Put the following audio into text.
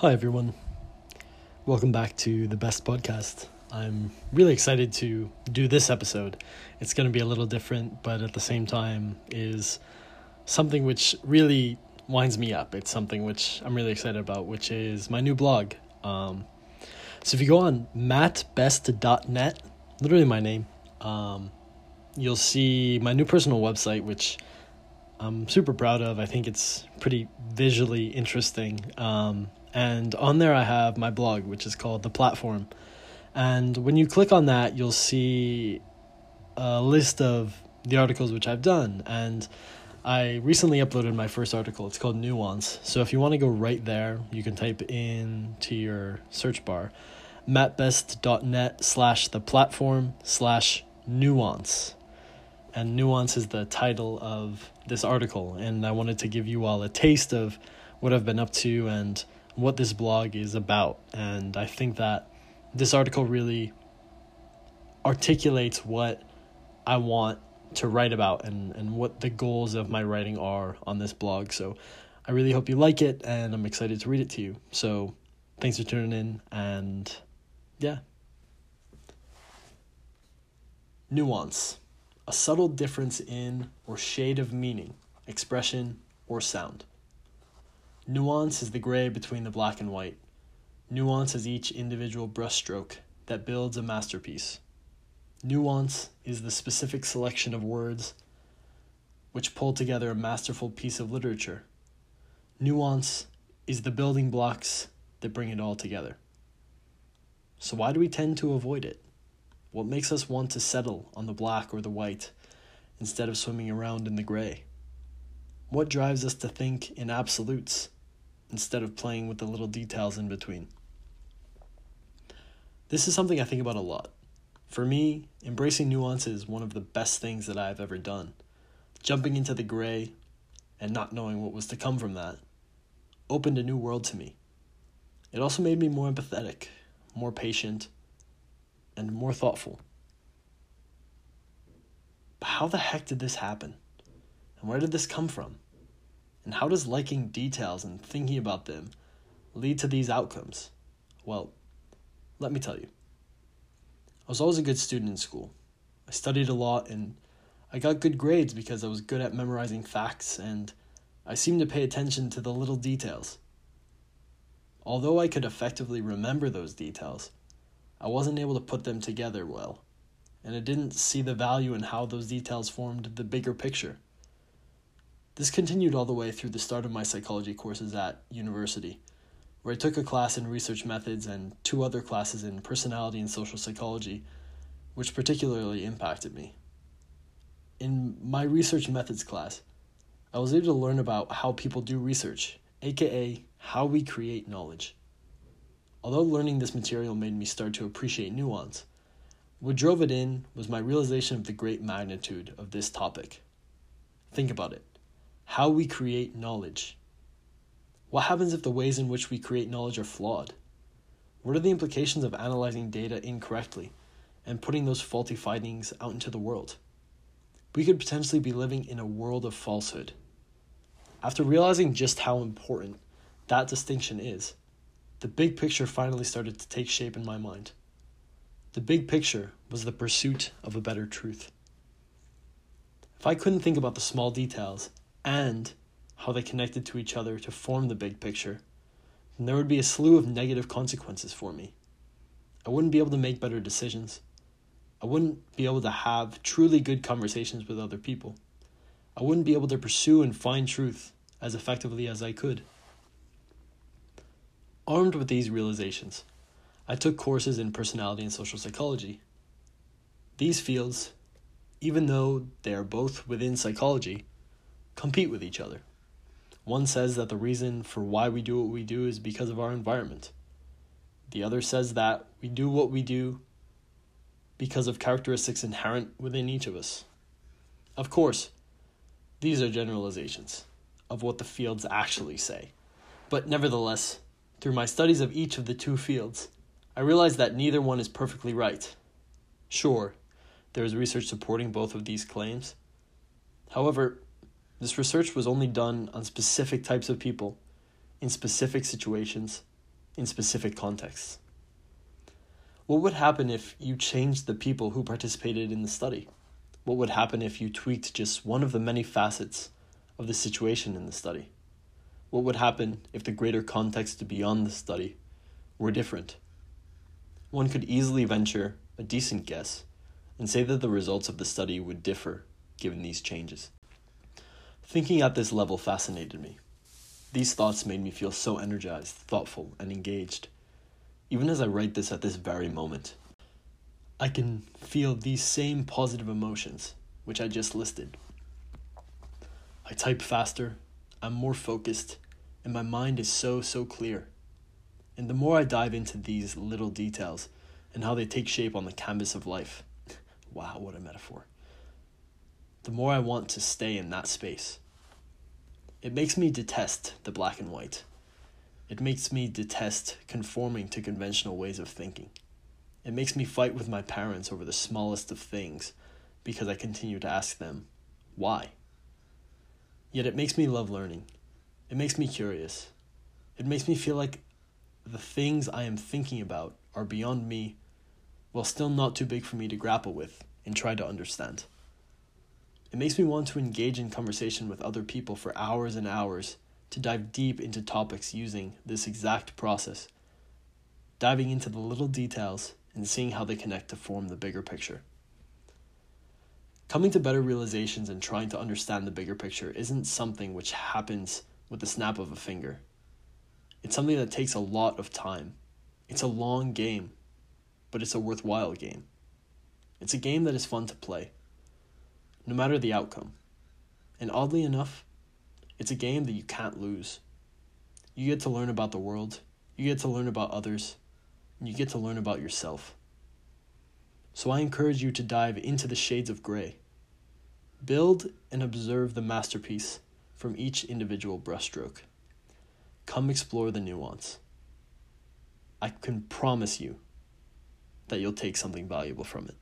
Hi, everyone. Welcome back to the best podcast. I'm really excited to do this episode. It's going to be a little different, but at the same time, is something which really winds me up. It's something which I'm really excited about, which is my new blog. Um, so if you go on mattbest.net, literally my name, um, you'll see my new personal website, which I'm super proud of. I think it's pretty visually interesting. Um, and on there, I have my blog, which is called The Platform. And when you click on that, you'll see a list of the articles which I've done. And I recently uploaded my first article. It's called Nuance. So if you want to go right there, you can type in to your search bar mattbest.net slash the platform slash nuance. And nuance is the title of this article. And I wanted to give you all a taste of what I've been up to and what this blog is about. And I think that this article really articulates what I want to write about and, and what the goals of my writing are on this blog. So I really hope you like it and I'm excited to read it to you. So thanks for tuning in and yeah. Nuance a subtle difference in or shade of meaning, expression, or sound. Nuance is the gray between the black and white. Nuance is each individual brushstroke that builds a masterpiece. Nuance is the specific selection of words which pull together a masterful piece of literature. Nuance is the building blocks that bring it all together. So, why do we tend to avoid it? What makes us want to settle on the black or the white instead of swimming around in the gray? What drives us to think in absolutes instead of playing with the little details in between. This is something I think about a lot. For me, embracing nuance is one of the best things that I've ever done. Jumping into the gray and not knowing what was to come from that opened a new world to me. It also made me more empathetic, more patient, and more thoughtful. But how the heck did this happen? And where did this come from? And how does liking details and thinking about them lead to these outcomes? Well, let me tell you. I was always a good student in school. I studied a lot and I got good grades because I was good at memorizing facts and I seemed to pay attention to the little details. Although I could effectively remember those details, I wasn't able to put them together well, and I didn't see the value in how those details formed the bigger picture. This continued all the way through the start of my psychology courses at university, where I took a class in research methods and two other classes in personality and social psychology, which particularly impacted me. In my research methods class, I was able to learn about how people do research, aka how we create knowledge. Although learning this material made me start to appreciate nuance, what drove it in was my realization of the great magnitude of this topic. Think about it how we create knowledge. What happens if the ways in which we create knowledge are flawed? What are the implications of analyzing data incorrectly and putting those faulty findings out into the world? We could potentially be living in a world of falsehood. After realizing just how important that distinction is, the big picture finally started to take shape in my mind. The big picture was the pursuit of a better truth. If I couldn't think about the small details and how they connected to each other to form the big picture, then there would be a slew of negative consequences for me. I wouldn't be able to make better decisions. I wouldn't be able to have truly good conversations with other people. I wouldn't be able to pursue and find truth as effectively as I could. Armed with these realizations, I took courses in personality and social psychology. These fields, even though they are both within psychology, compete with each other. One says that the reason for why we do what we do is because of our environment. The other says that we do what we do because of characteristics inherent within each of us. Of course, these are generalizations of what the fields actually say. But nevertheless, through my studies of each of the two fields, I realize that neither one is perfectly right. Sure, there is research supporting both of these claims. However, this research was only done on specific types of people, in specific situations, in specific contexts? What would happen if you changed the people who participated in the study? What would happen if you tweaked just one of the many facets of the situation in the study? What would happen if the greater context beyond the study were different? One could easily venture a decent guess and say that the results of the study would differ given these changes. Thinking at this level fascinated me. These thoughts made me feel so energized, thoughtful, and engaged even as I write this at this very moment. I can feel these same positive emotions, which I just listed. I type faster, I'm more focused, and my mind is so, so clear. And the more I dive into these little details and how they take shape on the canvas of life, wow, what a metaphor, the more I want to stay in that space. It makes me detest the black and white it makes me detest conforming to conventional ways of thinking. It makes me fight with my parents over the smallest of things because I continue to ask them, why? Yet it makes me love learning. It makes me curious. It makes me feel like the things I am thinking about are beyond me while still not too big for me to grapple with and try to understand. It makes me want to engage in conversation with other people for hours and hours to dive deep into topics using this exact process, diving into the little details and seeing how they connect to form the bigger picture. Coming to better realizations and trying to understand the bigger picture isn't something which happens with the snap of a finger. It's something that takes a lot of time. It's a long game, but it's a worthwhile game. It's a game that is fun to play, no matter the outcome. And oddly enough, it's a game that you can't lose. You get to learn about the world, you get to learn about others, and you get to learn about yourself. So I encourage you to dive into the shades of gray. Build and observe the masterpiece from each individual brushstroke. Come explore the nuance. I can promise you that you'll take something valuable from it.